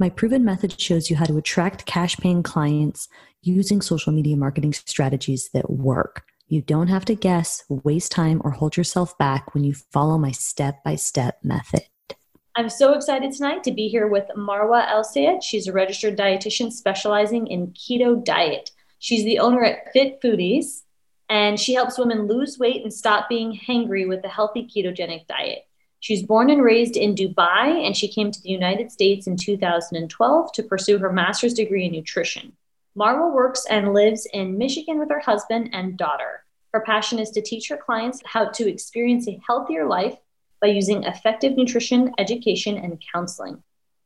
My proven method shows you how to attract cash paying clients using social media marketing strategies that work. You don't have to guess, waste time, or hold yourself back when you follow my step by step method. I'm so excited tonight to be here with Marwa El. She's a registered dietitian specializing in keto diet. She's the owner at Fit Foodiz, and she helps women lose weight and stop being hangry with a healthy ketogenic diet. She was born and raised in Dubai, and she came to the United States in 2012 to pursue her master's degree in nutrition. Marwa works and lives in Michigan with her husband and daughter. Her passion is to teach her clients how to experience a healthier life by using effective nutrition, education, and counseling.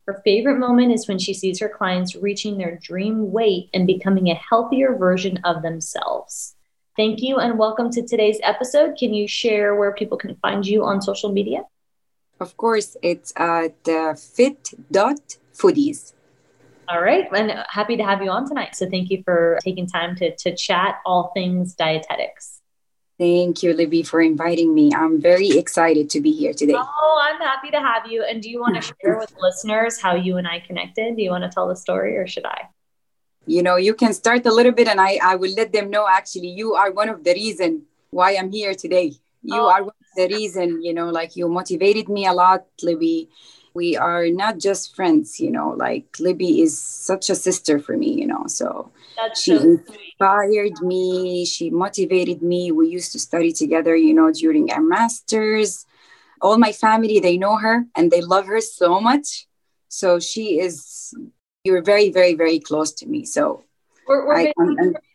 Her favorite moment is when she sees her clients reaching their dream weight and becoming a healthier version of themselves. Thank you and welcome to today's episode. Can you share where people can find you on social media? Of course, it's at uh, fit.foodiz. All right, and happy to have you on tonight. So thank you for taking time to, to chat all things dietetics. Thank you, Libby, for inviting me. I'm very excited to be here today. Oh, I'm happy to have you. And do you want to share with listeners how you and I connected? Do you want to tell the story or should I? You know, you can start a little bit and I, I will let them know actually you are one of the reason why I'm here today. You oh. are the reason, you know, like you motivated me a lot, Libby. We are not just friends you know like libby is such a sister for me you know so That's she so inspired me she motivated me. We used to study together you know during our masters. All my family they know her and they love her so much. So she is you're very very very close to me. So we're, we're I,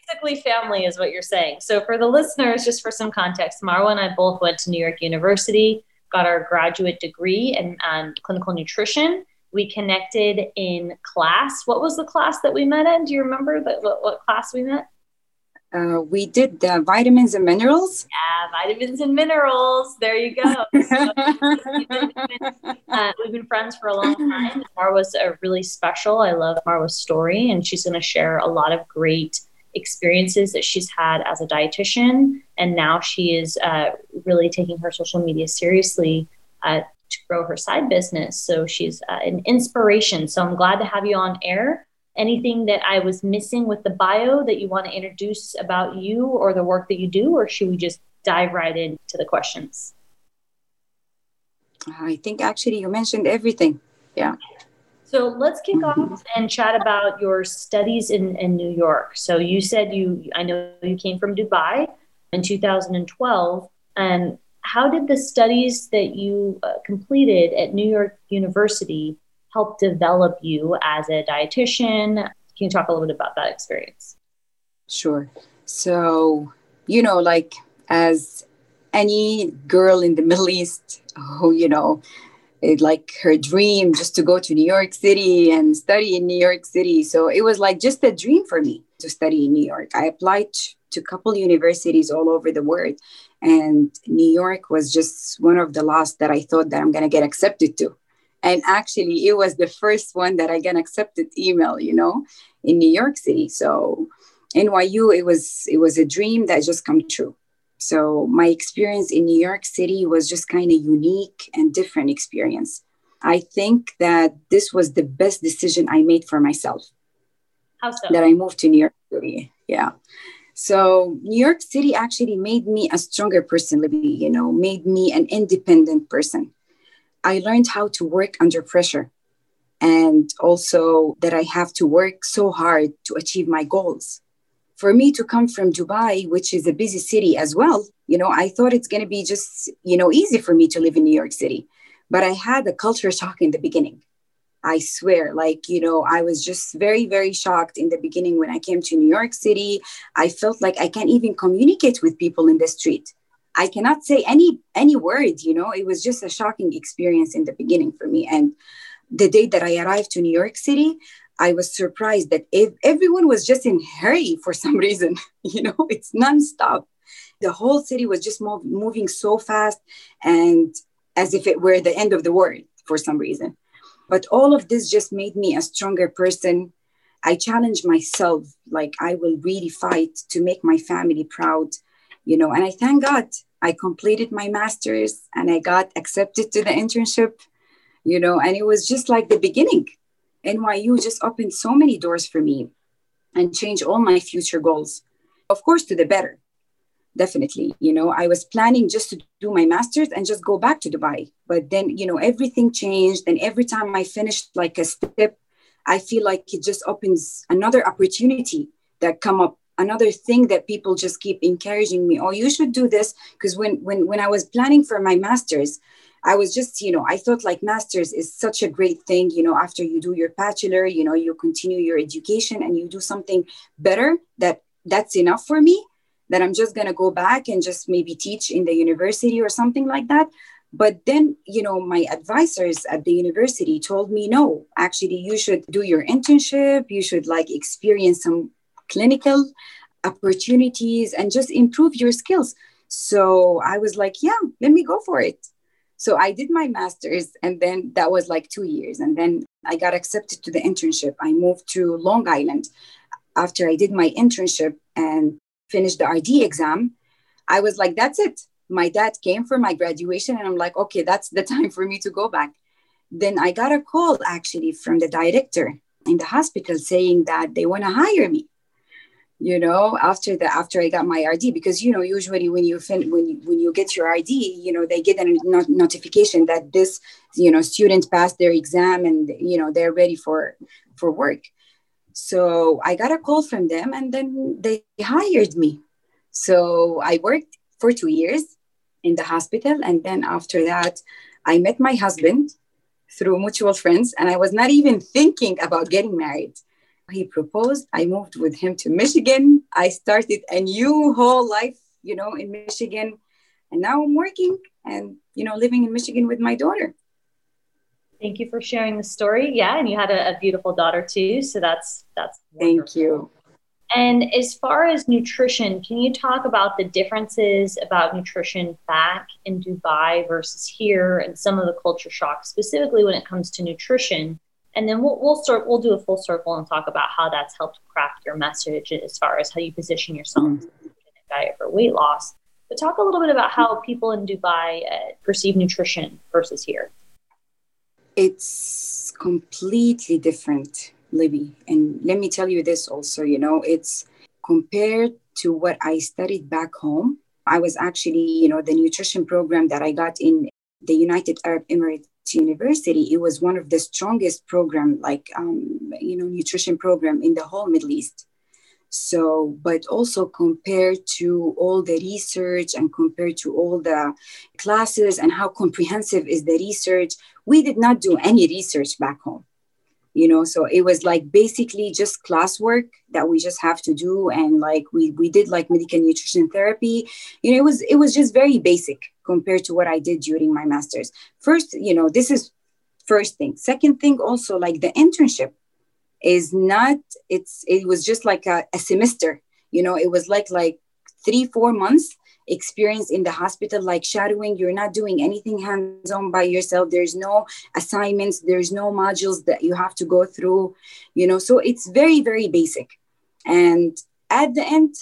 basically family is what you're saying so for the listeners just for some context marwa and i both went to new york university got our graduate degree in um, clinical nutrition. We connected in class. What was the class that we met in? Do you remember that, what, what class we met? Uh, we did the vitamins and minerals. Yeah, vitamins and minerals. There you go. uh, we've been friends for a long time. Marwa's a really special. I love Marwa's story, and she's going to share a lot of great experiences that she's had as a dietitian. And now she is uh, really taking her social media seriously uh, to grow her side business. So she's uh, an inspiration. So I'm glad to have you on air. Anything that I was missing with the bio that you want to introduce about you or the work that you do, or should we just dive right into the questions? I think actually you mentioned everything. Yeah. So let's kick off and chat about your studies in, in New York. So you said you, I know you came from Dubai in 2012. And how did the studies that you uh, completed at New York University help develop you as a dietitian? Can you talk a little bit about that experience? Sure. So, you know, like as any girl in the Middle East who, you know, Eh, like her dream just to go to New York City and study in New York City. So it was like just a dream for me to study in New York. I applied to a couple universities all over the world, and New York was just one of the last that I thought that I'm gonna get accepted to. And actually, it was the first one that I got accepted email, you know, in New York City. So NYU, it was it was a dream that just come true. So my experience in New York City was just kind of unique and different experience. I think that this was the best decision I made for myself. How so? That I moved to New York City. Yeah. So New York City actually made me a stronger person, Libby, you know, made me an independent person. I learned how to work under pressure and also that I have to work so hard to achieve my goals for me to come from Dubai, which is a busy city as well, you know, I thought it's going to be just, you know, easy for me to live in New York City. But I had a culture shock in the beginning. I swear, like, you know, I was just very, very shocked in the beginning when I came to New York City. I felt like I can't even communicate with people in the street. I cannot say any any word, you know. It was just a shocking experience in the beginning for me. And the day that I arrived to New York City, I was surprised that if everyone was just in hurry for some reason. You know, it's nonstop. The whole city was just move, moving so fast and as if it were the end of the world for some reason. But all of this just made me a stronger person. I challenged myself, like I will really fight to make my family proud, you know. And I thank God I completed my master's and I got accepted to the internship, you know, and it was just like the beginning. NYU just opened so many doors for me and changed all my future goals, of course, to the better. Definitely you know i was planning just to do my masters and just go back to dubai. But then you know everything changed and every time i finished like a step i feel like it just opens another opportunity that come up another thing that people just keep encouraging me oh you should do this. Because when when when i was planning for my masters i was just you know i thought like masters is such a great thing you know after you do your bachelor you know you continue your education and you do something better that that's enough for me that I'm just going to go back and just maybe teach in the university or something like that. But then, you know, my advisors at the university told me, no, actually, you should do your internship. You should like experience some clinical opportunities and just improve your skills. So I was like, yeah, let me go for it. So I did my master's, and then that was like two years. And then I got accepted to the internship. I moved to Long Island after I did my internship. And finished the RD exam, I was like, that's it. My dad came for my graduation, and I'm like, okay, that's the time for me to go back. Then I got a call actually from the director in the hospital saying that they want to hire me you know after the after i got my rd because you know usually when you fin- when you, when you get your id you know they get a not- notification that this you know student passed their exam and you know they're ready for for work so I got a call from them and then they hired me. So I worked for two years in the hospital. And then after that, I met my husband through mutual friends. And I was not even thinking about getting married. He proposed. I moved with him to Michigan. I started a new whole life, you know, in Michigan. And now I'm working and, you know, living in Michigan with my daughter. Thank you for sharing the story. Yeah, and you had a, a beautiful daughter too, so that's that's. Wonderful. Thank you. And as far as nutrition, can you talk about the differences about nutrition back in Dubai versus here, and some of the culture shocks, specifically when it comes to nutrition? And then we'll we'll start we'll do a full circle and talk about how that's helped craft your message as far as how you position yourself mm-hmm. diet for weight loss. But talk a little bit about how people in Dubai uh, perceive nutrition versus here. It's completely different, Libby. And let me tell you this also, you know, it's compared to what I studied back home. I was actually, you know, the nutrition program that I got in the United Arab Emirates University. It was one of the strongest program, like, um, you know, nutrition program in the whole Middle East. So, but also compared to all the research and compared to all the classes and how comprehensive is the research, we did not do any research back home. You know, so it was like basically just classwork that we just have to do, and like we we did like medical nutrition therapy. You know, it was it was just very basic compared to what I did during my masters. First, you know, this is first thing. Second thing, also like the internship is not it's it was just like a, a semester you know it was like like three four months experience in the hospital like shadowing you're not doing anything hands on by yourself. There's no assignments there's no modules that you have to go through you know? So it's very very basic. And at the end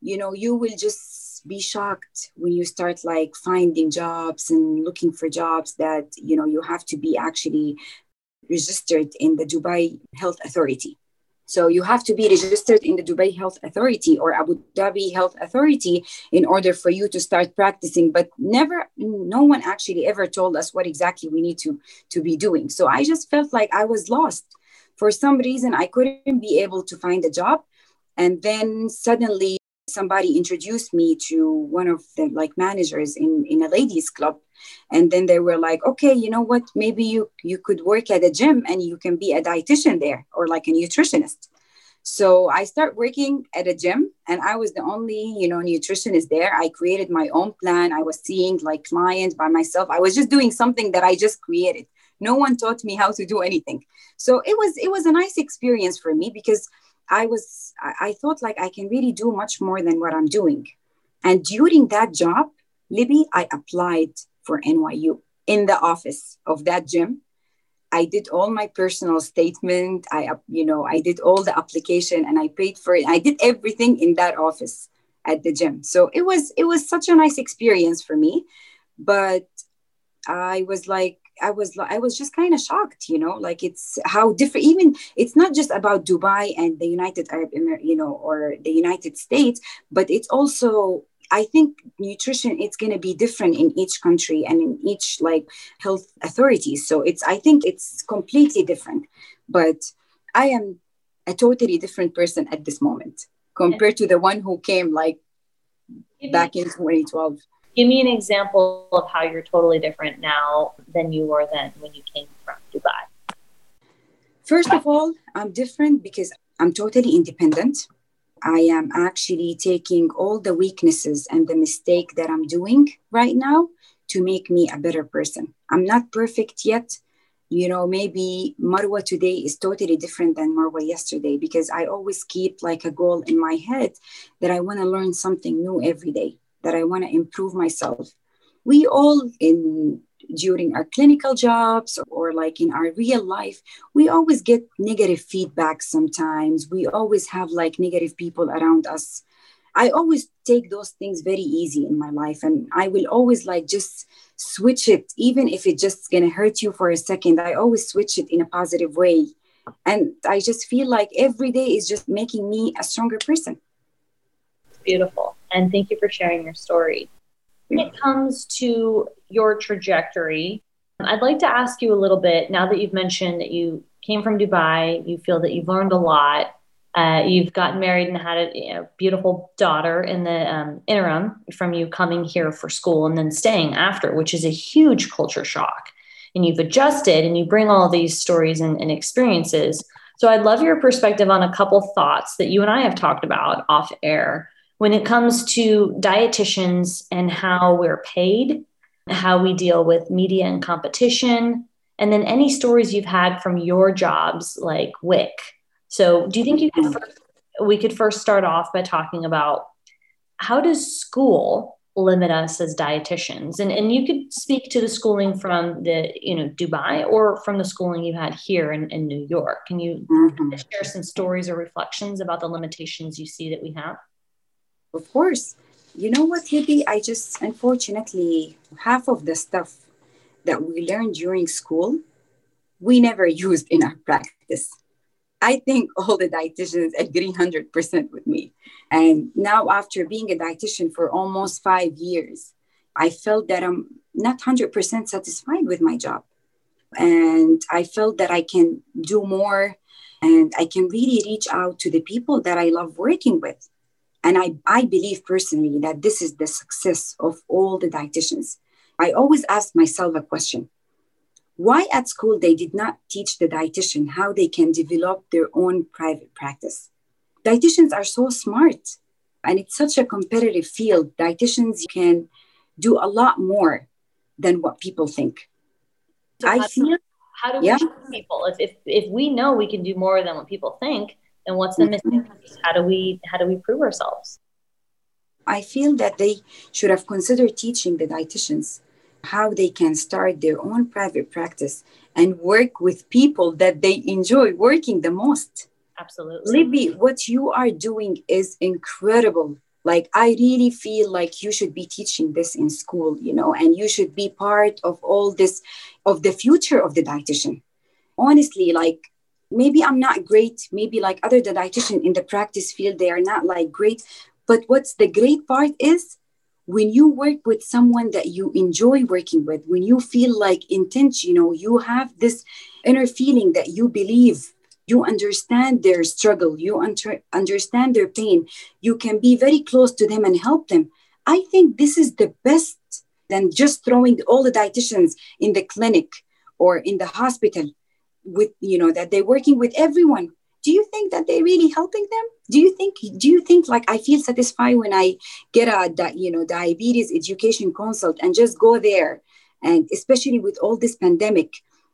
you know you will just be shocked when you start like finding jobs and looking for jobs that you know you have to be actually registered in the Dubai Health Authority. So you have to be registered in the Dubai Health Authority or Abu Dhabi Health Authority in order for you to start practicing. But never, no one actually ever told us what exactly we need to, to be doing. So I just felt like I was lost. For some reason, I couldn't be able to find a job. And then suddenly somebody introduced me to one of the like managers in, in a ladies club and then they were like okay you know what? Maybe you you could work at a gym and you can be a dietitian there or like a nutritionist. So i start working at a gym and i was the only you know nutritionist there. I created my own plan. I was seeing like clients by myself. I was just doing something that i just created. No one taught me how to do anything. So it was it was a nice experience for me because i was i thought like i can really do much more than what i'm doing. And during that job libby i applied for nyu in the office of that gym I did all my personal statement. I, you know, I did all the application and I paid for it. I did everything in that office at the gym. So it was it was such a nice experience for me. But I was like, I was I was just kind of shocked, you know, like it's how different. Even it's not just about Dubai and the United Arab Emirates, you know, or the United States, but it's also I think nutrition it's going to be different in each country and in each like health authorities. So it's I think it's completely different. But I am a totally different person at this moment compared to the one who came like back in 2012. Give me an example of how you're totally different now than you were then when you came from Dubai. First of all, I'm different because I'm totally independent. I am actually taking all the weaknesses and the mistake that I'm doing right now to make me a better person. I'm not perfect yet. You know, maybe Marwa today is totally different than Marwa yesterday because I always keep like a goal in my head that I want to learn something new every day, that I want to improve myself. We all in during our clinical jobs or like in our real life, we always get negative feedback sometimes. We always have like negative people around us. I always take those things very easy in my life and I will always like just switch it, even if it's just gonna hurt you for a second. I always switch it in a positive way. And I just feel like every day is just making me a stronger person. Beautiful. And thank you for sharing your story. When it comes to your trajectory, I'd like to ask you a little bit now that you've mentioned that you came from Dubai, you feel that you've learned a lot. Uh, you've gotten married and had a you know, beautiful daughter in the um, interim from you coming here for school and then staying after, which is a huge culture shock. And you've adjusted and you bring all these stories and, and experiences. So I'd love your perspective on a couple thoughts that you and I have talked about off air when it comes to dietitians and how we're paid, how we deal with media and competition, and then any stories you've had from your jobs like WIC. So, do you think you could first, we could first start off by talking about how does school limit us as dietitians? And and you could speak to the schooling from the you know Dubai or from the schooling you had here in, in New York. Can you mm-hmm. share some stories or reflections about the limitations you see that we have? Of course. You know what, Libby? I just, unfortunately, half of the stuff that we learned during school, we never used in our practice. I think all the dietitians agree 100% with me. And now, after being a dietitian for almost five years, I felt that I'm not 100% satisfied with my job. And I felt that I can do more and I can really reach out to the people that I love working with. And I, I believe personally that this is the success of all the dietitians. I always ask myself a question why at school they did not teach the dietitian how they can develop their own private practice? Dietitians are so smart and it's such a competitive field. Dietitians can do a lot more than what people think. So I feel how do we yeah. people if, if if we know we can do more than what people think and what's the missing mm-hmm. how do we how do we prove ourselves? I feel that they should have considered teaching the dietitians how they can start their own private practice and work with people that they enjoy working the most. Absolutely. Libby what you are doing is incredible. Like i really feel like you should be teaching this in school you know and you should be part of all this of the future of the dietitian. Honestly like maybe I'm not great. Maybe like other dietitian in the practice field, they are not like great. But what's the great part is when you work with someone that you enjoy working with, when you feel like intent, you know, you have this inner feeling that you believe, you understand their struggle, you under, understand their pain, you can be very close to them and help them. I think this is the best than just throwing all the dietitians in the clinic or in the hospital with you know that they're working with everyone. Do you think that they're really helping them? Do you think do you think like i feel satisfied when i get a you know diabetes education consult and just go there? And especially with all this pandemic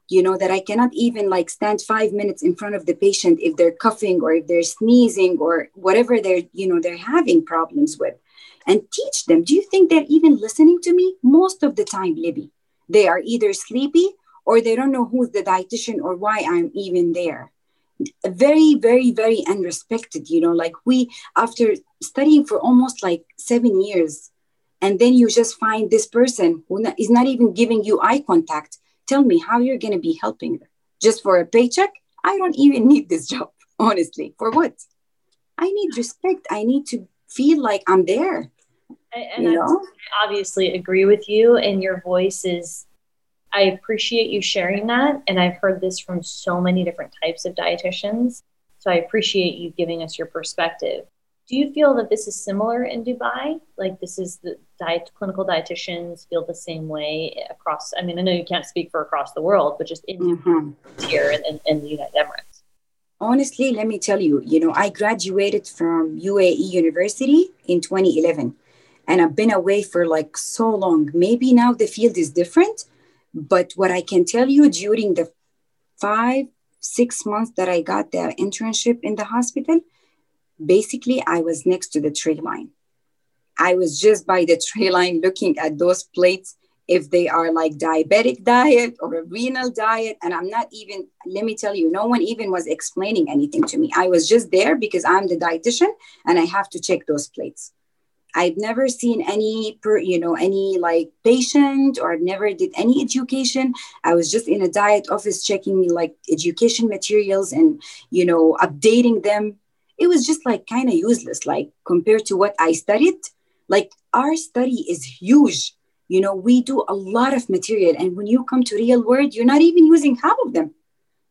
you know that i cannot even like stand five minutes in front of the patient if they're coughing or if they're sneezing or whatever they're you know they're having problems with and teach them. Do you think they're even listening to me? Most of the time libby they are either sleepy or they don't know who's the dietitian or why i'm even there. Very very very unrespected you know like we after studying for almost like seven years and then you just find this person who is not even giving you eye contact. Tell me how you're going to be helping them just for a paycheck? I don't even need this job honestly. For what? I need respect. I need to feel like i'm there. And you know? I obviously agree with you and your voice is i appreciate you sharing that and i've heard this from so many different types of dietitians so i appreciate you giving us your perspective do you feel that this is similar in Dubai? Like this is the diet clinical dietitians feel the same way across. I mean, I know you can't speak for across the world, but just in mm-hmm. here in, in the United Emirates. Honestly, let me tell you, you know, I graduated from UAE University in 2011, and I've been away for like so long. Maybe now the field is different, but what I can tell you during the five six months that I got the internship in the hospital basically I was next to the tray line. I was just by the tray line looking at those plates if they are like diabetic diet or a renal diet. And i'm not even let me tell you no one even was explaining anything to me. I was just there because i'm the dietitian and i have to check those plates i've never seen any per you know any like patient or i've never did any education. I was just in a diet office checking like education materials and you know updating them. It was just like kind of useless like compared to what i studied. Like our study is huge. You know we do a lot of material and when you come to real world you're not even using half of them.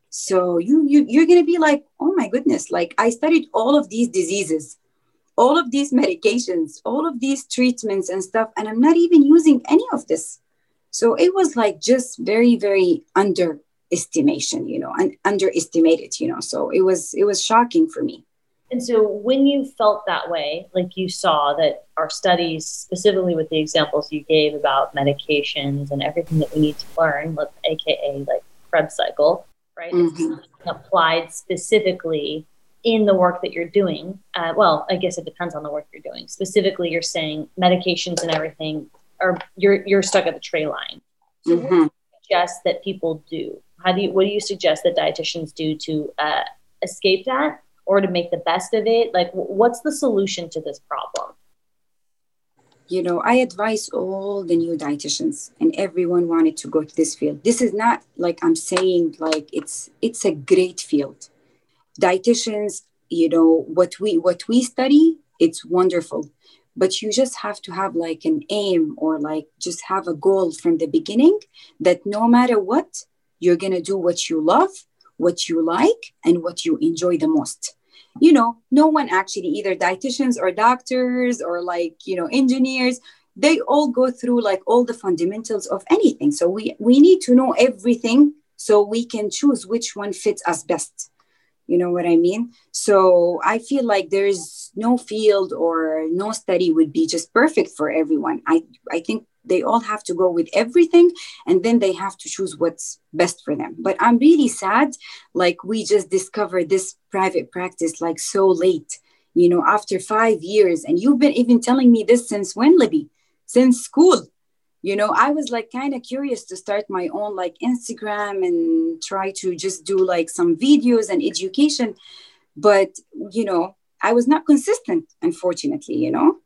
So you, you you're to be like oh my goodness like i studied all of these diseases all of these medications all of these treatments and stuff and i'm not even using any of this so it was like just very very underestimation you know and underestimated you know so it was it was shocking for me and so when you felt that way, like you saw that our studies, specifically with the examples you gave about medications and everything that we need to learn, like, aka like Krebs cycle, right? Mm-hmm. applied specifically in the work that you're doing. Uh, well, I guess it depends on the work you're doing. Specifically, you're saying medications and everything are you're you're stuck at the tray line. So mm-hmm. what do you suggest that people do? How do you what do you suggest that dietitians do to uh, escape that or to make the best of it? Like, what's the solution to this problem? You know, I advise all the new dietitians and everyone wanted to go to this field. This is not like I'm saying like it's it's a great field. Dietitians, you know, what we what we study, it's wonderful. But you just have to have like an aim or like just have a goal from the beginning that no matter what, you're gonna do what you love what you like and what you enjoy the most. You know no one actually either dietitians or doctors or like you know engineers they all go through like all the fundamentals of anything. So we we need to know everything so we can choose which one fits us best you know what i mean? So i feel like there's no field or no study would be just perfect for everyone. I i think they all have to go with everything and then they have to choose what's best for them. But i'm really sad like we just discovered this private practice like so late you know after five years. And you've been even telling me this since when libby? Since school you know i was like kind of curious to start my own like instagram and try to just do like some videos and education but you know i was not consistent unfortunately you know?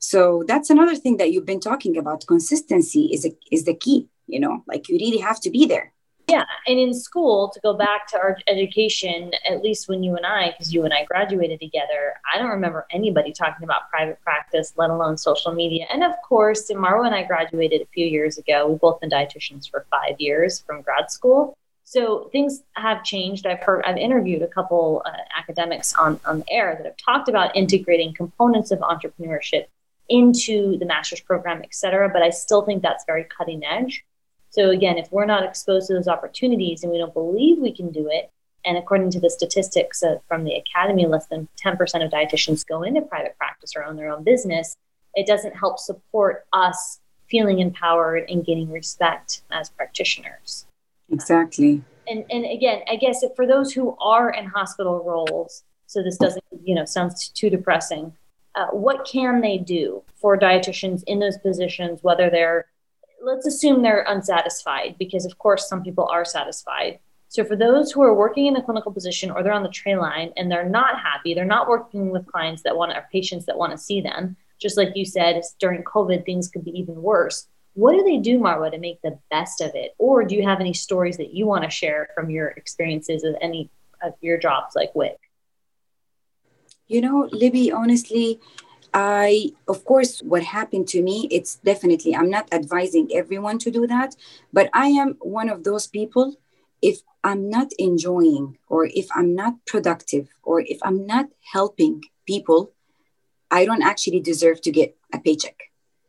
So that's another thing that you've been talking about. Consistency is a, is the key you know? Like you really have to be there yeah and in school to go back to our education at least when you and i because you and i graduated together i don't remember anybody talking about private practice let alone social media and of course marwa and i graduated a few years ago we've both been dietitians for five years from grad school so things have changed. I've heard, I've interviewed a couple uh, academics on, on the air that have talked about integrating components of entrepreneurship into the master's program, et cetera. But I still think that's very cutting edge. So again, if we're not exposed to those opportunities and we don't believe we can do it, and according to the statistics from the academy, less than 10% of dietitians go into private practice or own their own business, it doesn't help support us feeling empowered and gaining respect as practitioners. Exactly. And and again, I guess for those who are in hospital roles, so this doesn't you know sounds too depressing. Uh, what can they do for dietitians in those positions, whether they're let's assume they're unsatisfied because of course some people are satisfied. So for those who are working in a clinical position or they're on the tray line and they're not happy they're not working with clients that want or patients that want to see them just like you said during covid things could be even worse. What do they do marwa to make the best of it? Or do you have any stories that you want to share from your experiences with any of your jobs like WIC you know libby honestly I, of course, what happened to me, it's definitely, I'm not advising everyone to do that, but I am one of those people. If I'm not enjoying, or if I'm not productive, or if I'm not helping people, I don't actually deserve to get a paycheck.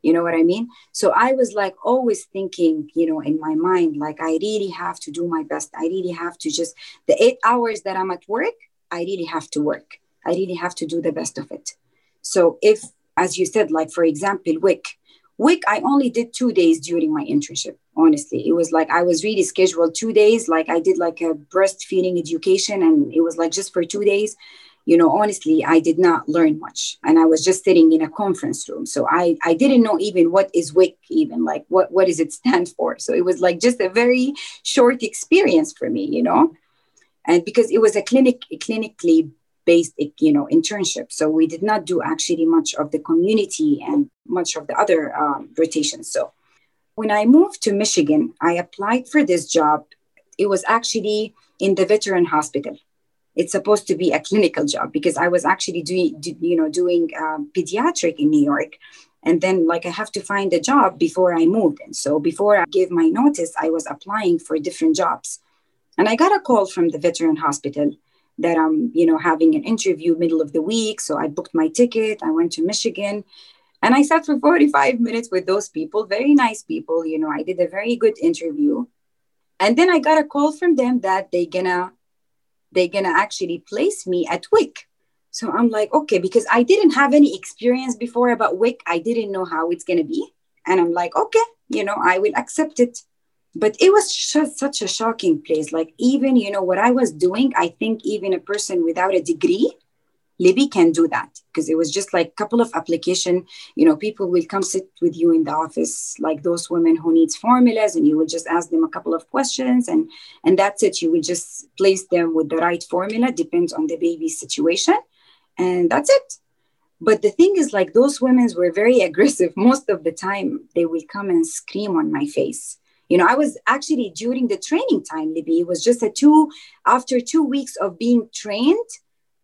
You know what I mean? So I was like always thinking, you know, in my mind, like I really have to do my best. I really have to just, the eight hours that I'm at work, I really have to work. I really have to do the best of it. So if, as you said, like for example, WIC, WIC, I only did two days during my internship. Honestly, it was like I was really scheduled two days. Like I did like a breastfeeding education, and it was like just for two days. You know, honestly, I did not learn much, and I was just sitting in a conference room. So I I didn't know even what is WIC, even like what what does it stand for. So it was like just a very short experience for me, you know, and because it was a clinic clinically based you know internship so we did not do actually much of the community and much of the other um, rotations. So when i moved to michigan i applied for this job. It was actually in the veteran hospital. It's supposed to be a clinical job because i was actually doing you know doing um, pediatric in new york. And then like i have to find a job before i moved and so before i gave my notice i was applying for different jobs. And i got a call from the veteran hospital that I'm, you know, having an interview middle of the week. So I booked my ticket. I went to Michigan and I sat for 45 minutes with those people, very nice people. You know, I did a very good interview. And then I got a call from them that they're gonna they're gonna actually place me at WIC. So I'm like, okay, because I didn't have any experience before about WIC. I didn't know how it's gonna be. And I'm like, okay, you know, I will accept it but it was such a shocking place. Like even you know what i was doing i think even a person without a degree libby can do that. Because it was just like a couple of application you know people will come sit with you in the office like those women who needs formulas and you will just ask them a couple of questions and and that's it. You will just place them with the right formula depends on the baby's situation and that's it. But the thing is like those women were very aggressive. Most of the time they will come and scream on my face you know i was actually during the training time libby it was just a two after two weeks of being trained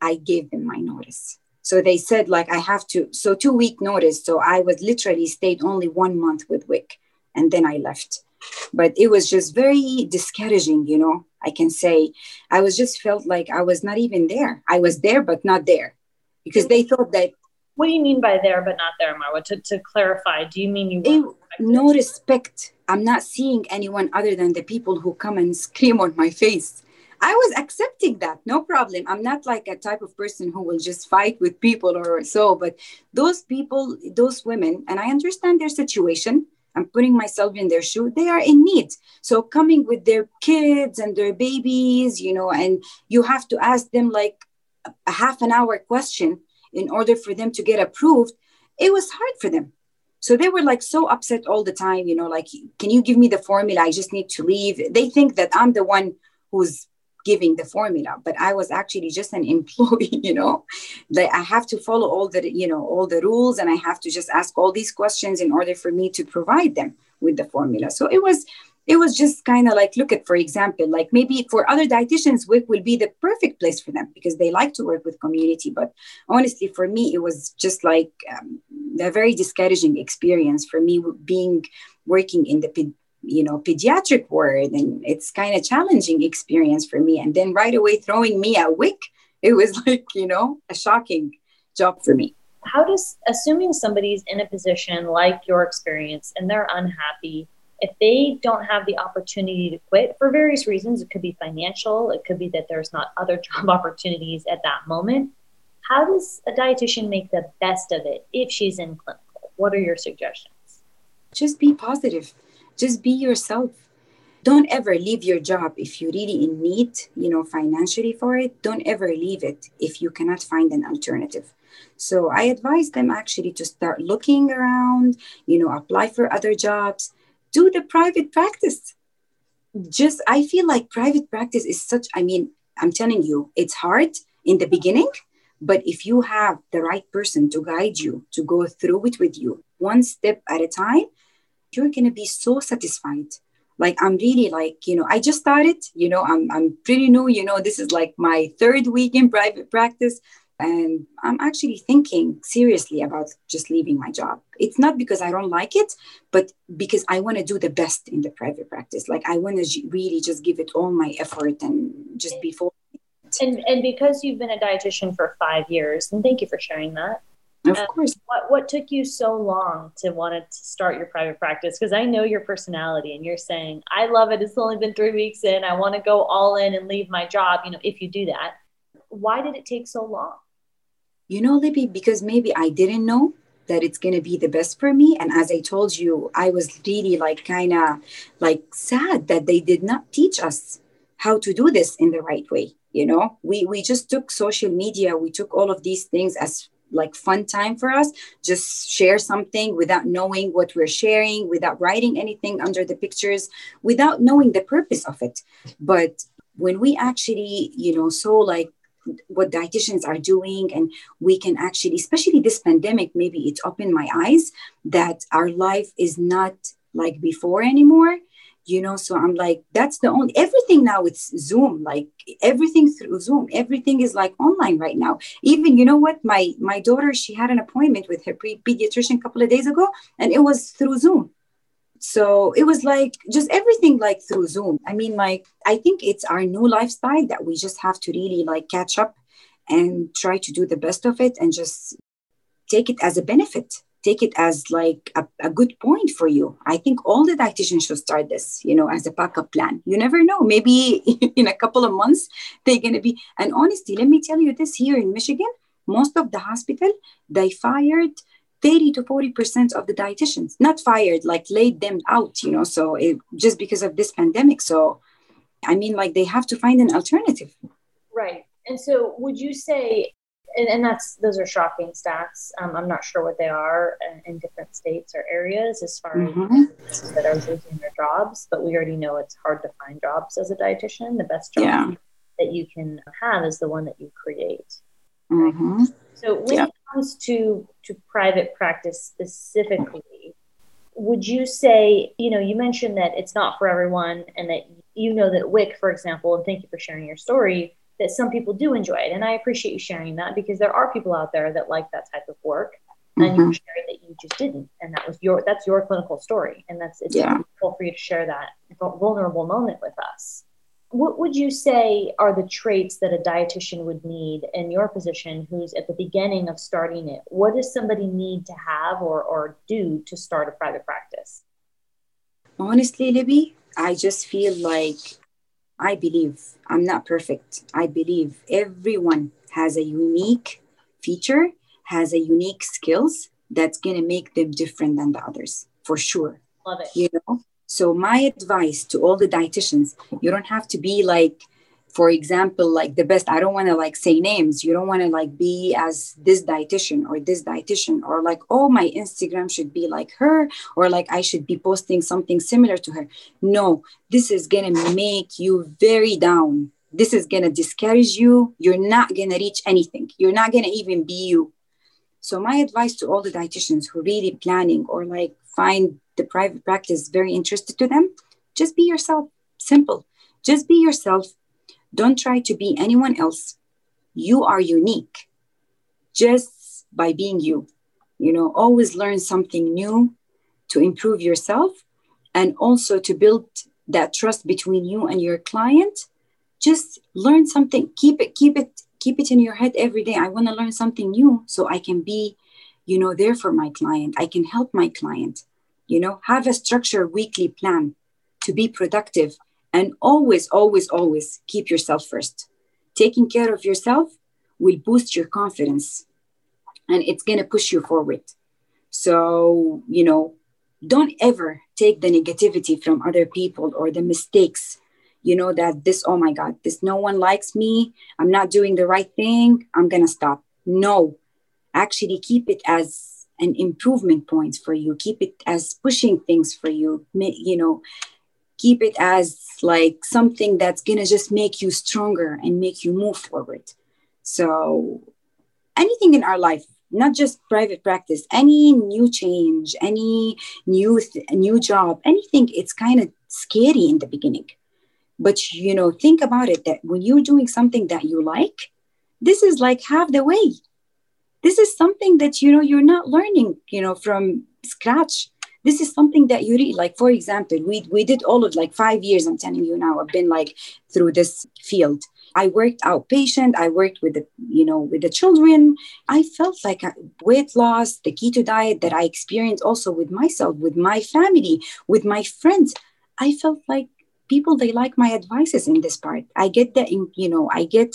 i gave them my notice. So they said like i have to so two week notice. So i was literally stayed only one month with wic and then i left. But it was just very discouraging you know i can say. I was just felt like i was not even there. I was there but not there. Because they thought that what do you mean by there but not there marwa? To, to clarify do you mean you no respect I'm not seeing anyone other than the people who come and scream on my face. I was accepting that, no problem. I'm not like a type of person who will just fight with people or so, but those people, those women, and I understand their situation. I'm putting myself in their shoe. They are in need. So coming with their kids and their babies, you know, and you have to ask them like a half an hour question in order for them to get approved. It was hard for them. So they were like so upset all the time, you know, like, can you give me the formula? I just need to leave. They think that I'm the one who's giving the formula, but I was actually just an employee, you know, like I have to follow all the, you know, all the rules and I have to just ask all these questions in order for me to provide them with the formula. So it was, it was just kind of like look at for example like maybe for other dietitians WIC will be the perfect place for them because they like to work with community. But honestly for me it was just like um, a very discouraging experience for me being working in the you know pediatric ward. And it's kind of challenging experience for me. And then right away throwing me a WIC it was like you know a shocking job for me. How does assuming somebody's in a position like your experience and they're unhappy if they don't have the opportunity to quit for various reasons, it could be financial, it could be that there's not other job opportunities at that moment. How does a dietitian make the best of it if she's in clinical? What are your suggestions? Just be positive, just be yourself. don't ever leave your job if you're really in need you know financially for it don't ever leave it if you cannot find an alternative so i advise them actually to start looking around you know apply for other jobs do the private practice. Just i feel like private practice is such i mean i'm telling you it's hard in the beginning but if you have the right person to guide you to go through it with you one step at a time you're going to be so satisfied. Like i'm really like you know i just started you know i'm, I'm pretty new you know this is like my third week in private practice and i'm actually thinking seriously about just leaving my job it's not because i don't like it but because i want to do the best in the private practice like i want to really just give it all my effort and just be full and and because you've been a dietitian for five years and thank you for sharing that of um, course. What, what took you so long to want to start your private practice? Because I know your personality and you're saying, I love it. It's only been three weeks in. I want to go all in and leave my job. You know, if you do that, why did it take so long? You know, Libby, because maybe I didn't know that it's going to be the best for me. And as I told you, I was really like kind of like sad that they did not teach us how to do this in the right way you know? We we just took social media. We took all of these things as like fun time for us. Just share something without knowing what we're sharing without writing anything under the pictures without knowing the purpose of it. But when we actually you know saw like what dietitians are doing and we can actually especially this pandemic maybe it opened my eyes that our life is not like before anymore you know? So i'm like that's the only everything now it's zoom like everything through zoom everything is like online right now. Even you know what? My my daughter she had an appointment with her pediatrician a couple of days ago and it was through zoom so it was like just everything like through zoom i mean like i think it's our new lifestyle that we just have to really like catch up and try to do the best of it and just take it as a benefit take it as like a, a, good point for you. I think all the dietitians should start this, you know, as a backup plan. You never know. Maybe in a couple of months they're gonna be. And honestly, let me tell you this: here in Michigan, most of the hospital they fired 30 to 40 percent of the dietitians. Not fired, like laid them out. You know, so it, just because of this pandemic. So, I mean, like they have to find an alternative. Right. And so, would you say and, and that's those are shocking stats. Um, I'm not sure what they are in, in different states or areas as far mm-hmm. as that are losing their jobs. But we already know it's hard to find jobs as a dietitian. The best job yeah. that you can have is the one that you create. Mm-hmm. So when yeah. Comes to to private practice specifically, would you say you know you mentioned that it's not for everyone, and that you know that WIC, for example, and thank you for sharing your story that some people do enjoy it. And I appreciate you sharing that because there are people out there that like that type of work. And mm-hmm. you're sharing that you just didn't. And that was your that's your clinical story. And that's it's yeah. for you to share that vulnerable moment with us. What would you say are the traits that a dietitian would need in your position who's at the beginning of starting it? What does somebody need to have or, or do to start a private practice? Honestly, Libby, I just feel like I believe I'm not perfect. I believe everyone has a unique feature, has a unique skills that's going to make them different than the others for sure. Love it. You know? So my advice to all the dietitians, you don't have to be like for example like the best i don't want to like say names. You don't want to like be as this dietitian or this dietitian or like oh my instagram should be like her or like i should be posting something similar to her. No this is to make you very down. This is to discourage you. You're not to reach anything. You're not to even be you. So my advice to all the dietitians who really planning or like find the private practice very interested to them just be yourself simple just be yourself don't try to be anyone else. You are unique just by being you. You know, always learn something new to improve yourself and also to build that trust between you and your client. Just learn something, keep it, keep it, keep it in your head every day. I want to learn something new so I can be, you know, there for my client. I can help my client. You know, have a structured weekly plan to be productive and always, always, always keep yourself first. Taking care of yourself will boost your confidence and it's going to push you forward. So, you know, don't ever take the negativity from other people or the mistakes you know that this oh my god this no one likes me i'm not doing the right thing i'm gonna stop no actually keep it as an improvement points for you keep it as pushing things for you you know keep it as like something that's gonna just make you stronger and make you move forward. So anything in our life not just private practice any new change any new th- new job anything it's kind of scary in the beginning. But you know think about it that when you're doing something that you like this is like half the way this is something that you know you're not learning you know from scratch. This is something that you read like for example we we did all of like five years i'm telling you now i've been like through this field. I worked outpatient i worked with the you know with the children. I felt like weight loss the keto diet that i experienced also with myself with my family with my friends. I felt like people they like my advices in this part. I get that in you know i get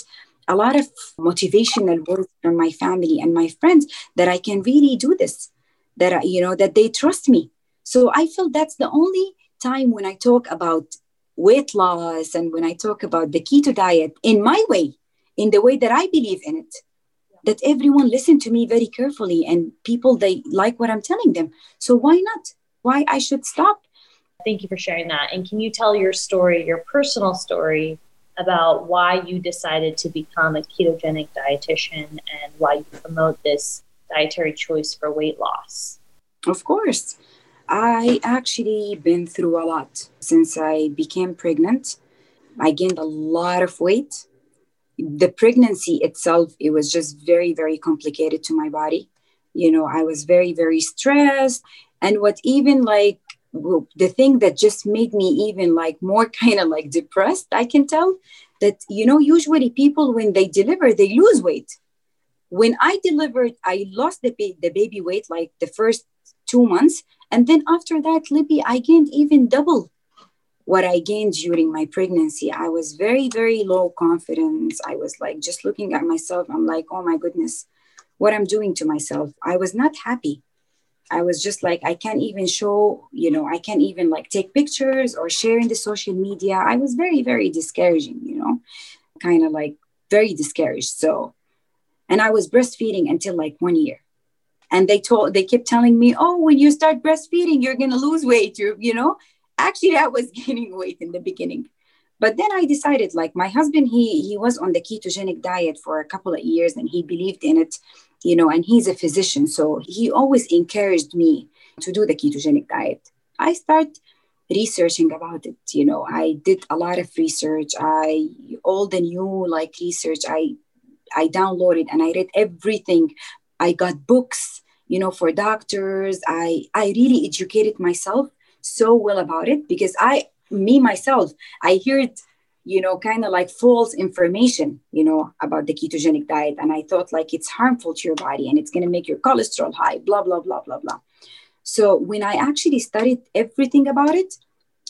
a lot of motivational words from my family and my friends that i can really do this that I, you know that they trust me. So i feel that's the only time when i talk about weight loss and when i talk about the keto diet in my way in the way that i believe in it that everyone listen to me very carefully and people they like what i'm telling them. So why not? Why i should stop? Thank you for sharing that. And can you tell your story, your personal story, about why you decided to become a ketogenic dietitian and why you promote this dietary choice for weight loss? Of course. I actually been through a lot since I became pregnant. I gained a lot of weight. The pregnancy itself, it was just very, very complicated to my body. You know, I was very, very stressed. And what even like the thing that just made me even like more kind of like depressed i can tell that you know usually people when they deliver they lose weight. When i delivered i lost the, ba- the baby weight like the first two months and then after that libby i gained even double what i gained during my pregnancy. I was very very low confidence. I was like just looking at myself. I'm like oh my goodness what i'm doing to myself. I was not happy I was just like, I can't even show, you know, I can't even like take pictures or share in the social media. I was very, very discouraging, you know, kind of like very discouraged. So, and I was breastfeeding until like one year. And they told, they kept telling me, oh, when you start breastfeeding, you're going to lose weight. You, you know, actually, I was gaining weight in the beginning. But then I decided, like my husband, he he was on the ketogenic diet for a couple of years and he believed in it you know, and he's a physician. So he always encouraged me to do the ketogenic diet. I start researching about it. You know, I did a lot of research. I all the new like research I I downloaded and I read everything. I got books, you know, for doctors. I I really educated myself so well about it because I me myself I heard you know, kind of like false information, you know, about the ketogenic diet. And I thought like it's harmful to your body and it's going to make your cholesterol high, blah, blah, blah, blah, blah. So when I actually studied everything about it,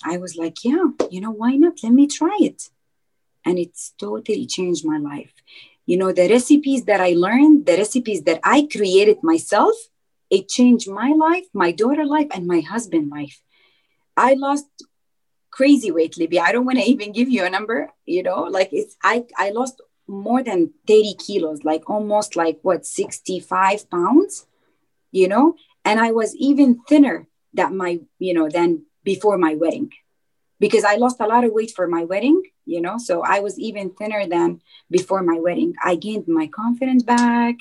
I was like, yeah, you know, why not? Let me try it. And it's totally changed my life. You know, the recipes that I learned, the recipes that I created myself, it changed my life, my daughter life, and my husband life. I lost crazy weight, Libby. I don't want to even give you a number, you know, like it's, I, I lost more than 30 kilos, like almost like what, 65 pounds, you know, and I was even thinner that my, you know, than before my wedding because I lost a lot of weight for my wedding, you know, so I was even thinner than before my wedding. I gained my confidence back.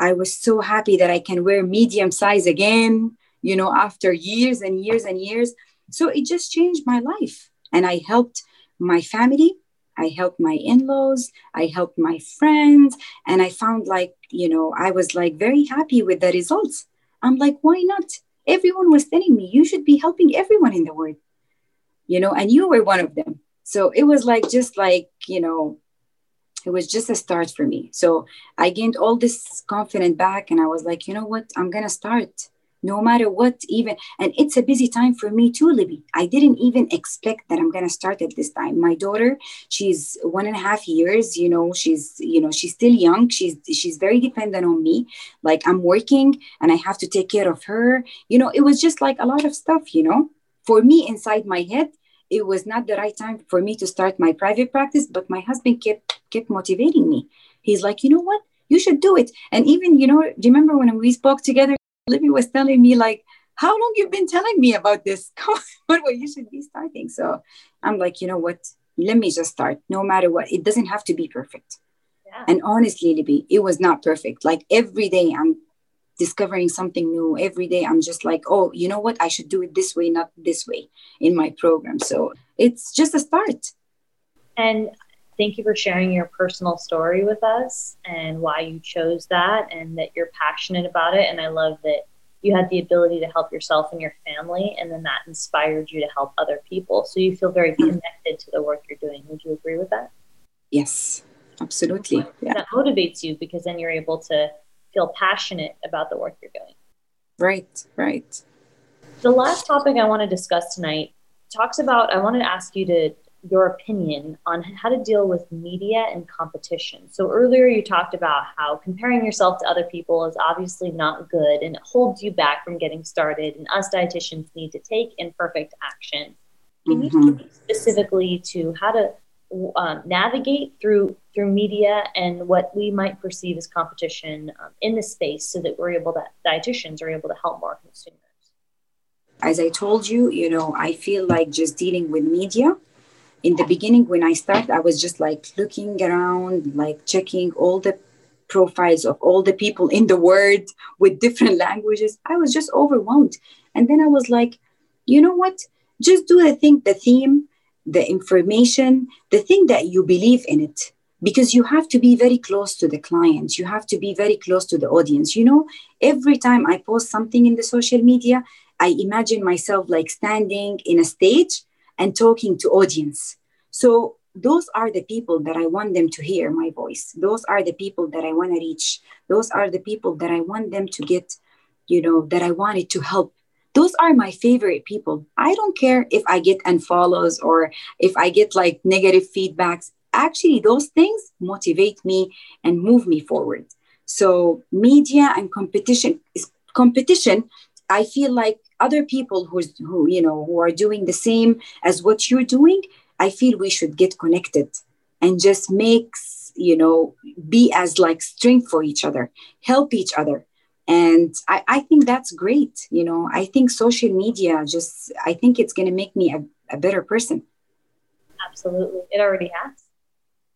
I was so happy that I can wear medium size again, you know, after years and years and years. So it just changed my life. And I helped my family. I helped my in laws. I helped my friends. And I found like, you know, I was like very happy with the results. I'm like, why not? Everyone was telling me you should be helping everyone in the world, you know, and you were one of them. So it was like, just like, you know, it was just a start for me. So I gained all this confidence back and I was like, you know what? I'm going to start no matter what even and it's a busy time for me too libby. I didn't even expect that i'm to start at this time. My daughter she's one and a half years you know she's you know she's still young. She's she's very dependent on me. Like i'm working and i have to take care of her. You know it was just like a lot of stuff you know? For me inside my head it was not the right time for me to start my private practice but my husband kept kept motivating me. He's like you know what? You should do it. And even you know do you remember when we spoke together Libby was telling me like, how long you've been telling me about this? what well, you should be starting. So I'm like, you know what? Let me just start. No matter what, it doesn't have to be perfect. Yeah. And honestly, Libby, it was not perfect. Like every day, I'm discovering something new. Every day, I'm just like, oh, you know what? I should do it this way, not this way in my program. So it's just a start. And thank you for sharing your personal story with us and why you chose that and that you're passionate about it. And I love that you had the ability to help yourself and your family, and then that inspired you to help other people. So you feel very mm-hmm. connected to the work you're doing. Would you agree with that? Yes, absolutely. Yeah. That motivates you because then you're able to feel passionate about the work you're doing. Right, right. The last topic I want to discuss tonight talks about, I want to ask you to your opinion on how to deal with media and competition. So earlier you talked about how comparing yourself to other people is obviously not good and it holds you back from getting started and us dietitians need to take imperfect action. Can mm-hmm. you speak specifically to how to um, navigate through through media and what we might perceive as competition um, in the space so that we're able to dietitians are able to help more consumers as i told you you know i feel like just dealing with media in the beginning when i started i was just like looking around like checking all the profiles of all the people in the world with different languages. I was just overwhelmed. And then i was like you know what? Just do the thing the theme the information the thing that you believe in it. Because you have to be very close to the client you have to be very close to the audience. You know every time i post something in the social media i imagine myself like standing in a stage and talking to audience. So those are the people that I want them to hear my voice. Those are the people that I want to reach. Those are the people that I want them to get, you know, that I wanted to help. Those are my favorite people. I don't care if I get unfollows or if I get like negative feedbacks. Actually, those things motivate me and move me forward. So media and competition is competition. I feel like other people who's who you know who are doing the same as what you're doing i feel we should get connected and just makes you know be as like strength for each other help each other. And I, I think that's great you know. I think social media just i think it's going to make me a, a better person. Absolutely. It already has.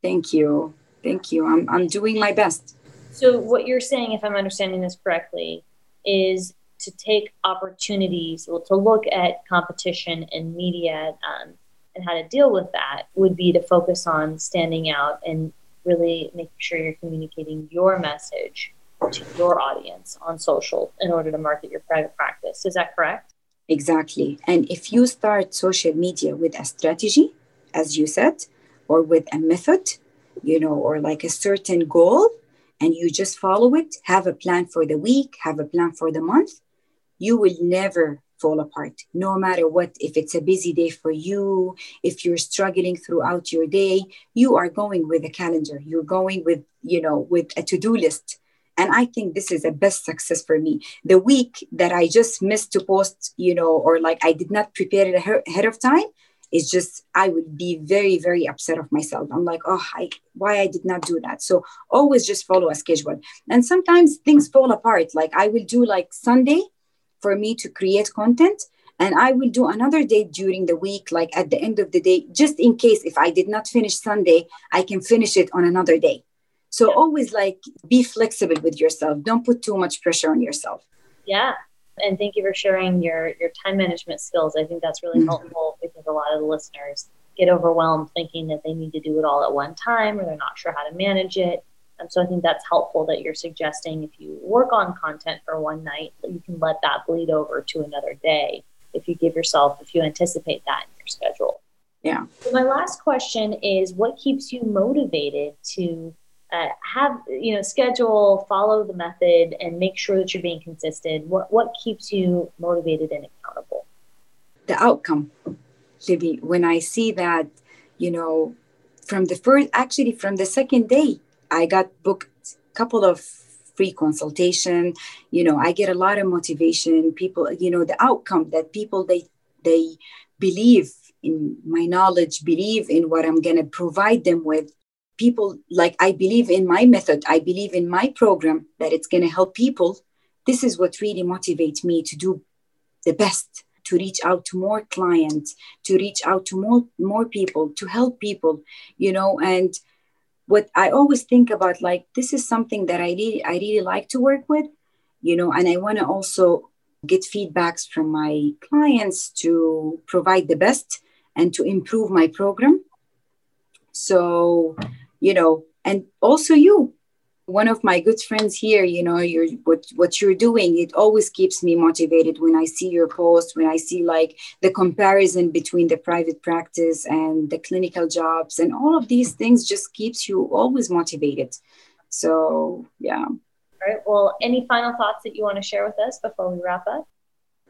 Thank you. Thank you. I'm, I'm doing my best. So what you're saying if i'm understanding this correctly is to take opportunities, well, to look at competition and media um, and how to deal with that would be to focus on standing out and really making sure you're communicating your message to your audience on social in order to market your private practice. Is that correct? Exactly. And if you start social media with a strategy, as you said, or with a method, you know, or like a certain goal, and you just follow it, have a plan for the week, have a plan for the month, you will never fall apart no matter what. If it's a busy day for you if you're struggling throughout your day you are going with a calendar. You're going with you know with a to-do list. And i think this is the best success for me. The week that i just missed to post you know or like i did not prepare it ahead of time is just i would be very very upset of myself. I'm like oh I, why i did not do that? So always just follow a schedule. And sometimes things fall apart. Like i will do like sunday for me to create content. And i will do another day during the week like at the end of the day just in case if i did not finish sunday i can finish it on another day. So yeah. always like be flexible with yourself. Don't put too much pressure on yourself. Yeah. And thank you for sharing your your time management skills. I think that's really mm-hmm. helpful. Because a lot of the listeners get overwhelmed thinking that they need to do it all at one time or they're not sure how to manage it um, so I think that's helpful that you're suggesting if you work on content for one night, you can let that bleed over to another day if you give yourself, if you anticipate that in your schedule. Yeah. So my last question is what keeps you motivated to uh, have you know schedule, follow the method, and make sure that you're being consistent? What what keeps you motivated and accountable? The outcome, Libby. When I see that, you know, from the first, actually from the second day, I got booked a couple of free consultation. You know i get a lot of motivation. People you know the outcome that people they they believe in my knowledge believe in what i'm to provide them with. People like i believe in my method. I believe in my program that it's to help people. This is what really motivates me to do the best to reach out to more clients to reach out to more more people to help people you know and what i always think about like this is something that i really i really like to work with you know and i want to also get feedbacks from my clients to provide the best and to improve my program. So you know and also you one of my good friends here you know you're what what you're doing it always keeps me motivated when i see your post when i see like the comparison between the private practice and the clinical jobs and all of these things just keeps you always motivated. So yeah. All right well any final thoughts that you want to share with us before we wrap up?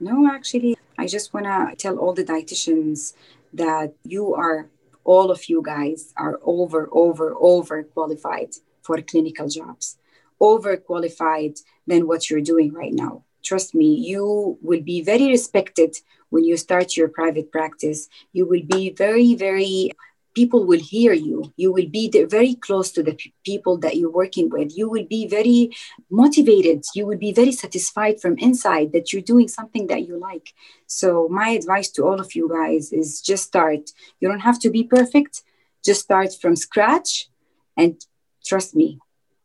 No actually i just want to tell all the dietitians that you are all of you guys are over over over qualified for clinical jobs, overqualified than what you're doing right now. Trust me, you will be very respected when you start your private practice. You will be very, very people will hear you. You will be very close to the people that you're working with. You will be very motivated. You will be very satisfied from inside that you're doing something that you like. So my advice to all of you guys is just start. You don't have to be perfect. Just start from scratch and trust me.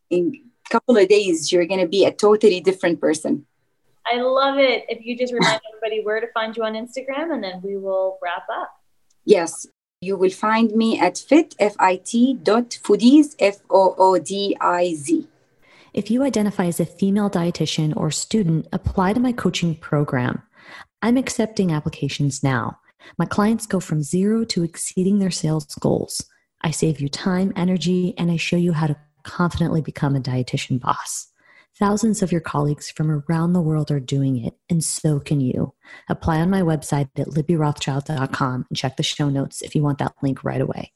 In a couple of days you're going to be a totally different person. I love it. If you just remind everybody where to find you on instagram and then we will wrap up. Yes. You will find me at fit fit dot foodiz f o o d i z. If you identify as a female dietitian or student apply to my coaching program. I'm accepting applications now. My clients go from zero to exceeding their sales goals I save you time, energy, and I show you how to confidently become a dietitian boss. Thousands of your colleagues from around the world are doing it, and so can you. Apply on my website at libbyrothschild.com and check the show notes if you want that link right away.